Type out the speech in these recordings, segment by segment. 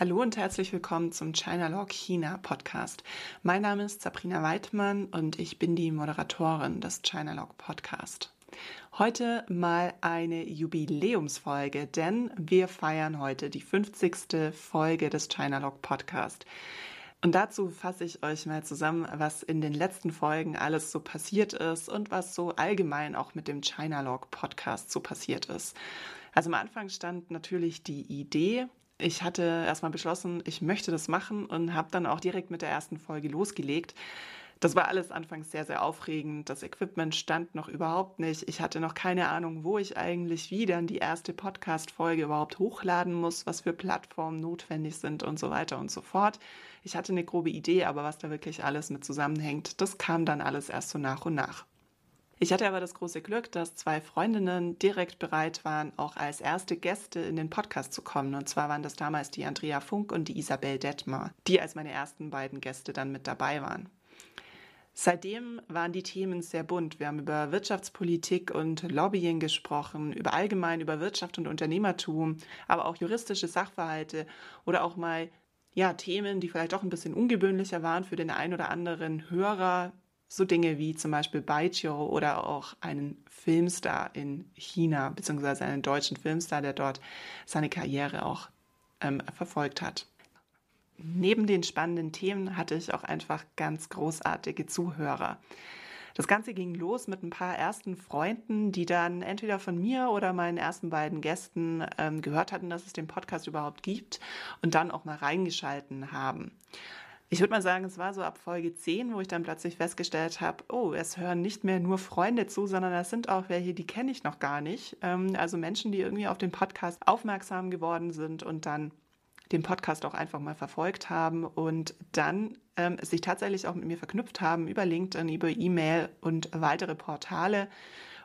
Hallo und herzlich willkommen zum Chinalog China Podcast. Mein Name ist Sabrina Weidmann und ich bin die Moderatorin des Chinalog Podcast. Heute mal eine Jubiläumsfolge, denn wir feiern heute die 50. Folge des Chinalog Podcast. Und dazu fasse ich euch mal zusammen, was in den letzten Folgen alles so passiert ist und was so allgemein auch mit dem Chinalog Podcast so passiert ist. Also am Anfang stand natürlich die Idee, ich hatte erstmal beschlossen, ich möchte das machen und habe dann auch direkt mit der ersten Folge losgelegt. Das war alles anfangs sehr, sehr aufregend. Das Equipment stand noch überhaupt nicht. Ich hatte noch keine Ahnung, wo ich eigentlich wie dann die erste Podcast-Folge überhaupt hochladen muss, was für Plattformen notwendig sind und so weiter und so fort. Ich hatte eine grobe Idee, aber was da wirklich alles mit zusammenhängt, das kam dann alles erst so nach und nach. Ich hatte aber das große Glück, dass zwei Freundinnen direkt bereit waren, auch als erste Gäste in den Podcast zu kommen. Und zwar waren das damals die Andrea Funk und die Isabel Detmar, die als meine ersten beiden Gäste dann mit dabei waren. Seitdem waren die Themen sehr bunt. Wir haben über Wirtschaftspolitik und Lobbying gesprochen, über allgemein über Wirtschaft und Unternehmertum, aber auch juristische Sachverhalte oder auch mal ja, Themen, die vielleicht auch ein bisschen ungewöhnlicher waren für den einen oder anderen Hörer, so Dinge wie zum Beispiel Baijiu oder auch einen Filmstar in China, beziehungsweise einen deutschen Filmstar, der dort seine Karriere auch ähm, verfolgt hat. Neben den spannenden Themen hatte ich auch einfach ganz großartige Zuhörer. Das Ganze ging los mit ein paar ersten Freunden, die dann entweder von mir oder meinen ersten beiden Gästen ähm, gehört hatten, dass es den Podcast überhaupt gibt und dann auch mal reingeschalten haben. Ich würde mal sagen, es war so ab Folge 10, wo ich dann plötzlich festgestellt habe, oh, es hören nicht mehr nur Freunde zu, sondern es sind auch welche, die kenne ich noch gar nicht. Ähm, also Menschen, die irgendwie auf den Podcast aufmerksam geworden sind und dann den Podcast auch einfach mal verfolgt haben und dann ähm, sich tatsächlich auch mit mir verknüpft haben über LinkedIn, über E-Mail und weitere Portale.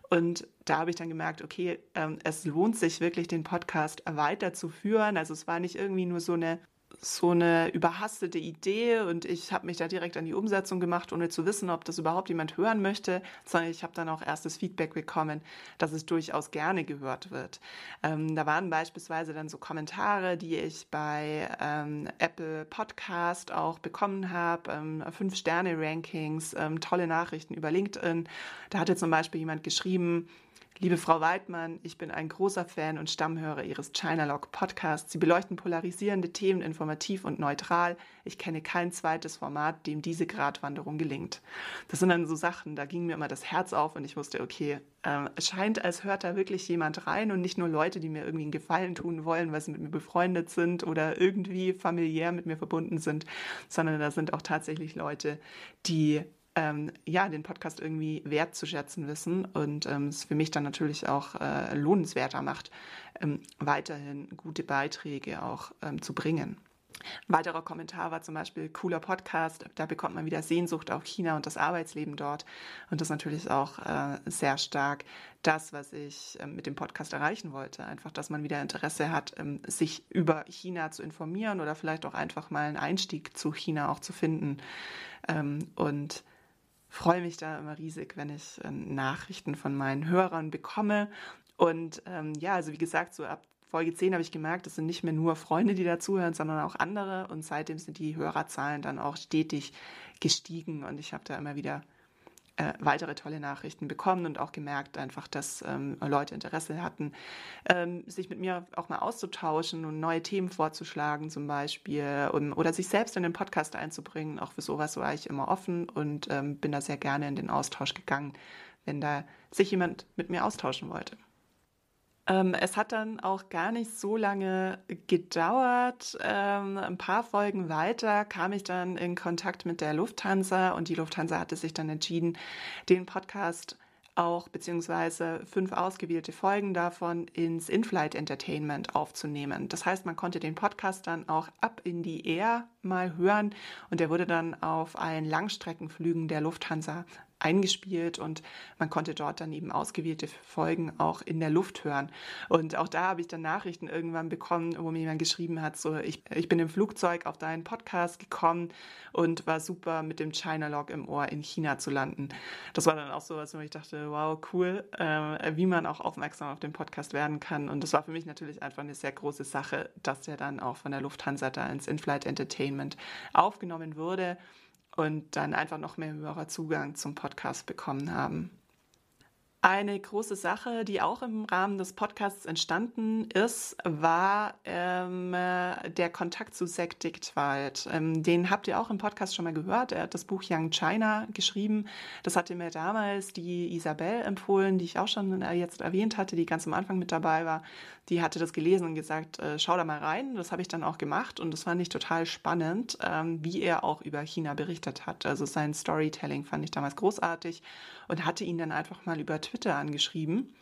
Und da habe ich dann gemerkt, okay, ähm, es lohnt sich wirklich, den Podcast weiterzuführen. Also es war nicht irgendwie nur so eine so eine überhastete Idee und ich habe mich da direkt an die Umsetzung gemacht, ohne zu wissen, ob das überhaupt jemand hören möchte, sondern ich habe dann auch erstes Feedback bekommen, dass es durchaus gerne gehört wird. Ähm, da waren beispielsweise dann so Kommentare, die ich bei ähm, Apple Podcast auch bekommen habe, ähm, Fünf-Sterne-Rankings, ähm, tolle Nachrichten über LinkedIn. Da hatte zum Beispiel jemand geschrieben, Liebe Frau Weidmann, ich bin ein großer Fan und Stammhörer Ihres Chinalog Podcasts. Sie beleuchten polarisierende Themen informativ und neutral. Ich kenne kein zweites Format, dem diese Gratwanderung gelingt. Das sind dann so Sachen, da ging mir immer das Herz auf und ich wusste, okay, äh, es scheint, als hört da wirklich jemand rein und nicht nur Leute, die mir irgendwie einen Gefallen tun wollen, weil sie mit mir befreundet sind oder irgendwie familiär mit mir verbunden sind, sondern da sind auch tatsächlich Leute, die ähm, ja, den Podcast irgendwie wertzuschätzen wissen und ähm, es für mich dann natürlich auch äh, lohnenswerter macht, ähm, weiterhin gute Beiträge auch ähm, zu bringen. Ein weiterer Kommentar war zum Beispiel cooler Podcast. Da bekommt man wieder Sehnsucht auf China und das Arbeitsleben dort. Und das ist natürlich auch äh, sehr stark das, was ich äh, mit dem Podcast erreichen wollte. Einfach, dass man wieder Interesse hat, ähm, sich über China zu informieren oder vielleicht auch einfach mal einen Einstieg zu China auch zu finden. Ähm, und freue mich da immer riesig, wenn ich äh, Nachrichten von meinen Hörern bekomme. Und ähm, ja, also wie gesagt, so ab Folge 10 habe ich gemerkt, es sind nicht mehr nur Freunde, die dazuhören, sondern auch andere. Und seitdem sind die Hörerzahlen dann auch stetig gestiegen. Und ich habe da immer wieder äh, weitere tolle Nachrichten bekommen und auch gemerkt einfach, dass ähm, Leute Interesse hatten, ähm, sich mit mir auch mal auszutauschen und neue Themen vorzuschlagen zum Beispiel und, oder sich selbst in den Podcast einzubringen. Auch für sowas war ich immer offen und ähm, bin da sehr gerne in den Austausch gegangen, wenn da sich jemand mit mir austauschen wollte. Ähm, es hat dann auch gar nicht so lange gedauert. Ähm, ein paar Folgen weiter kam ich dann in Kontakt mit der Lufthansa und die Lufthansa hatte sich dann entschieden, den Podcast auch beziehungsweise fünf ausgewählte Folgen davon ins In-Flight Entertainment aufzunehmen. Das heißt, man konnte den Podcast dann auch ab in die Air mal hören und der wurde dann auf allen Langstreckenflügen der Lufthansa eingespielt und man konnte dort dann eben ausgewählte Folgen auch in der Luft hören. Und auch da habe ich dann Nachrichten irgendwann bekommen, wo mir jemand geschrieben hat, so ich, ich bin im Flugzeug auf deinen Podcast gekommen und war super mit dem China Log im Ohr in China zu landen. Das war dann auch so was, wo ich dachte, wow, cool, äh, wie man auch aufmerksam auf den Podcast werden kann. Und das war für mich natürlich einfach eine sehr große Sache, dass der dann auch von der Lufthansa da ins In-Flight Entertainment aufgenommen wurde und dann einfach noch mehr Hörer Zugang zum Podcast bekommen haben. Eine große Sache, die auch im Rahmen des Podcasts entstanden ist, war ähm, der Kontakt zu Zack Dictwald. Ähm, den habt ihr auch im Podcast schon mal gehört. Er hat das Buch Young China geschrieben. Das hatte mir damals die Isabel empfohlen, die ich auch schon äh, jetzt erwähnt hatte, die ganz am Anfang mit dabei war. Die hatte das gelesen und gesagt, äh, schau da mal rein. Das habe ich dann auch gemacht und das fand ich total spannend, ähm, wie er auch über China berichtet hat. Also sein Storytelling fand ich damals großartig und hatte ihn dann einfach mal über Twitter angeschrieben.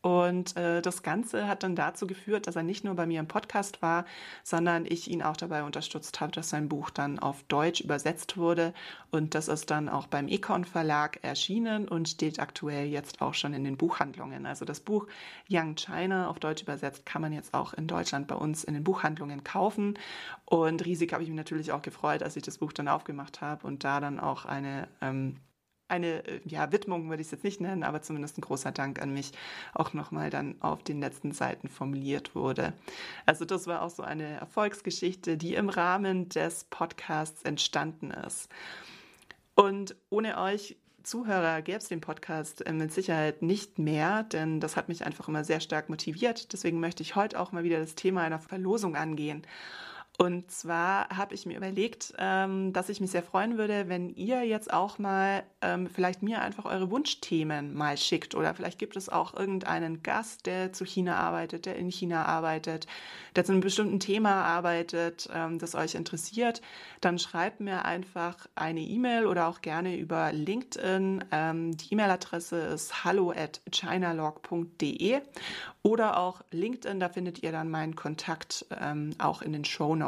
Und äh, das Ganze hat dann dazu geführt, dass er nicht nur bei mir im Podcast war, sondern ich ihn auch dabei unterstützt habe, dass sein Buch dann auf Deutsch übersetzt wurde. Und das ist dann auch beim Econ Verlag erschienen und steht aktuell jetzt auch schon in den Buchhandlungen. Also das Buch Young China auf Deutsch übersetzt kann man jetzt auch in Deutschland bei uns in den Buchhandlungen kaufen. Und riesig habe ich mich natürlich auch gefreut, als ich das Buch dann aufgemacht habe und da dann auch eine ähm, eine äh, ja, Widmung würde ich es jetzt nicht nennen, aber zumindest ein großer Dank an mich auch nochmal dann auf den letzten Seiten formuliert wurde. Also das war auch so eine Erfolgsgeschichte, die im Rahmen des Podcasts entstanden ist. Und ohne euch Zuhörer gäbe es den Podcast äh, mit Sicherheit nicht mehr, denn das hat mich einfach immer sehr stark motiviert. Deswegen möchte ich heute auch mal wieder das Thema einer Verlosung angehen. Und zwar habe ich mir überlegt, ähm, dass ich mich sehr freuen würde, wenn ihr jetzt auch mal ähm, vielleicht mir einfach eure Wunschthemen mal schickt. Oder vielleicht gibt es auch irgendeinen Gast, der zu China arbeitet, der in China arbeitet, der zu einem bestimmten Thema arbeitet, ähm, das euch interessiert. Dann schreibt mir einfach eine E-Mail oder auch gerne über LinkedIn. Ähm, die E-Mail-Adresse ist hallo at chinalog.de oder auch LinkedIn, da findet ihr dann meinen Kontakt ähm, auch in den Show Notes.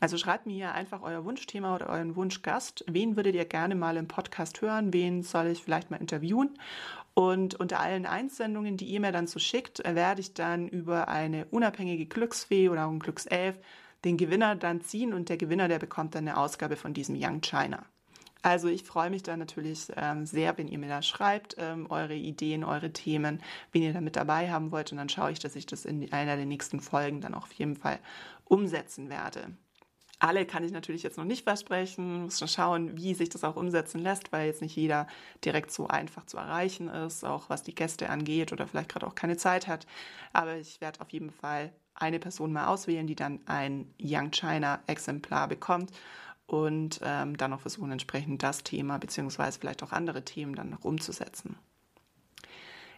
Also schreibt mir hier einfach euer Wunschthema oder euren Wunschgast. Wen würdet ihr gerne mal im Podcast hören? Wen soll ich vielleicht mal interviewen? Und unter allen Einsendungen, die ihr mir dann so schickt, werde ich dann über eine unabhängige Glücksfee oder ein Glückself den Gewinner dann ziehen und der Gewinner, der bekommt dann eine Ausgabe von diesem Young China. Also ich freue mich da natürlich ähm, sehr, wenn ihr mir da schreibt, ähm, eure Ideen, eure Themen, wen ihr da mit dabei haben wollt. Und dann schaue ich, dass ich das in einer der nächsten Folgen dann auch auf jeden Fall umsetzen werde. Alle kann ich natürlich jetzt noch nicht versprechen, muss schon schauen, wie sich das auch umsetzen lässt, weil jetzt nicht jeder direkt so einfach zu erreichen ist, auch was die Gäste angeht oder vielleicht gerade auch keine Zeit hat. Aber ich werde auf jeden Fall eine Person mal auswählen, die dann ein Young China Exemplar bekommt und ähm, dann noch versuchen, entsprechend das Thema beziehungsweise vielleicht auch andere Themen dann noch umzusetzen.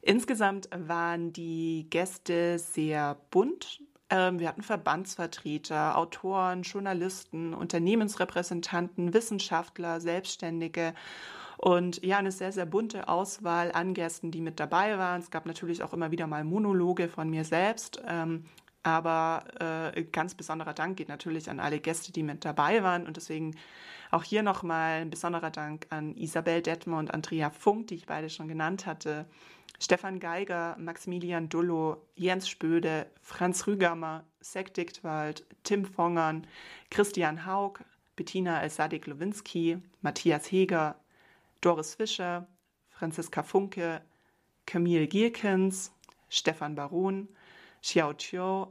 Insgesamt waren die Gäste sehr bunt. Ähm, wir hatten Verbandsvertreter, Autoren, Journalisten, Unternehmensrepräsentanten, Wissenschaftler, Selbstständige und ja, eine sehr, sehr bunte Auswahl an Gästen, die mit dabei waren. Es gab natürlich auch immer wieder mal Monologe von mir selbst, ähm, aber äh, ganz besonderer Dank geht natürlich an alle Gäste, die mit dabei waren. Und deswegen auch hier nochmal ein besonderer Dank an Isabel Detmer und Andrea Funk, die ich beide schon genannt hatte. Stefan Geiger, Maximilian Dullo, Jens Spöde, Franz Rügammer, Sek Diktwald, Tim Fongern, Christian Haug, Bettina Elsadik-Lowinski, Matthias Heger, Doris Fischer, Franziska Funke, Camille Gierkens, Stefan Baron, Xiao Qiu,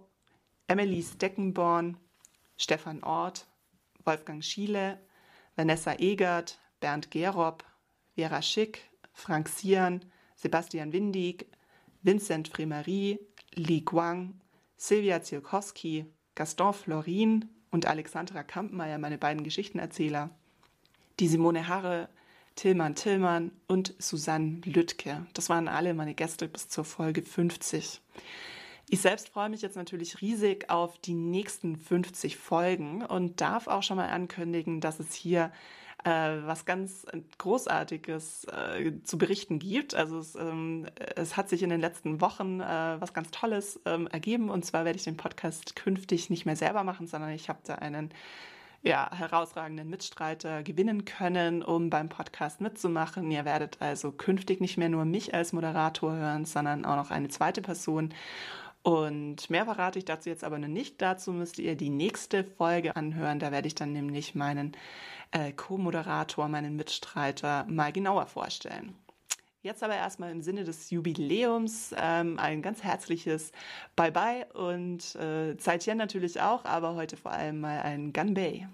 Emily Steckenborn, Stefan Ort, Wolfgang Schiele, Vanessa Egert, Bernd Gerob, Vera Schick, Frank Sian, Sebastian Windig, Vincent Fremery, Li Guang, Silvia Zielkowski, Gaston Florin und Alexandra Kampmeier, meine beiden Geschichtenerzähler, die Simone Harre, Tillmann Tillmann und Susanne Lüttke. Das waren alle meine Gäste bis zur Folge 50. Ich selbst freue mich jetzt natürlich riesig auf die nächsten 50 Folgen und darf auch schon mal ankündigen, dass es hier äh, was ganz Großartiges äh, zu berichten gibt. Also es, ähm, es, hat sich in den letzten Wochen äh, was ganz Tolles ähm, ergeben und zwar werde ich den Podcast künftig nicht mehr selber machen, sondern ich habe da einen ja, herausragenden Mitstreiter gewinnen können, um beim Podcast mitzumachen. Ihr werdet also künftig nicht mehr nur mich als Moderator hören, sondern auch noch eine zweite Person. Und mehr verrate ich dazu jetzt aber noch nicht. Dazu müsst ihr die nächste Folge anhören. Da werde ich dann nämlich meinen äh, Co-Moderator, meinen Mitstreiter mal genauer vorstellen. Jetzt aber erstmal im Sinne des Jubiläums ähm, ein ganz herzliches Bye-bye und äh, Zeitchen natürlich auch, aber heute vor allem mal ein Gunbay.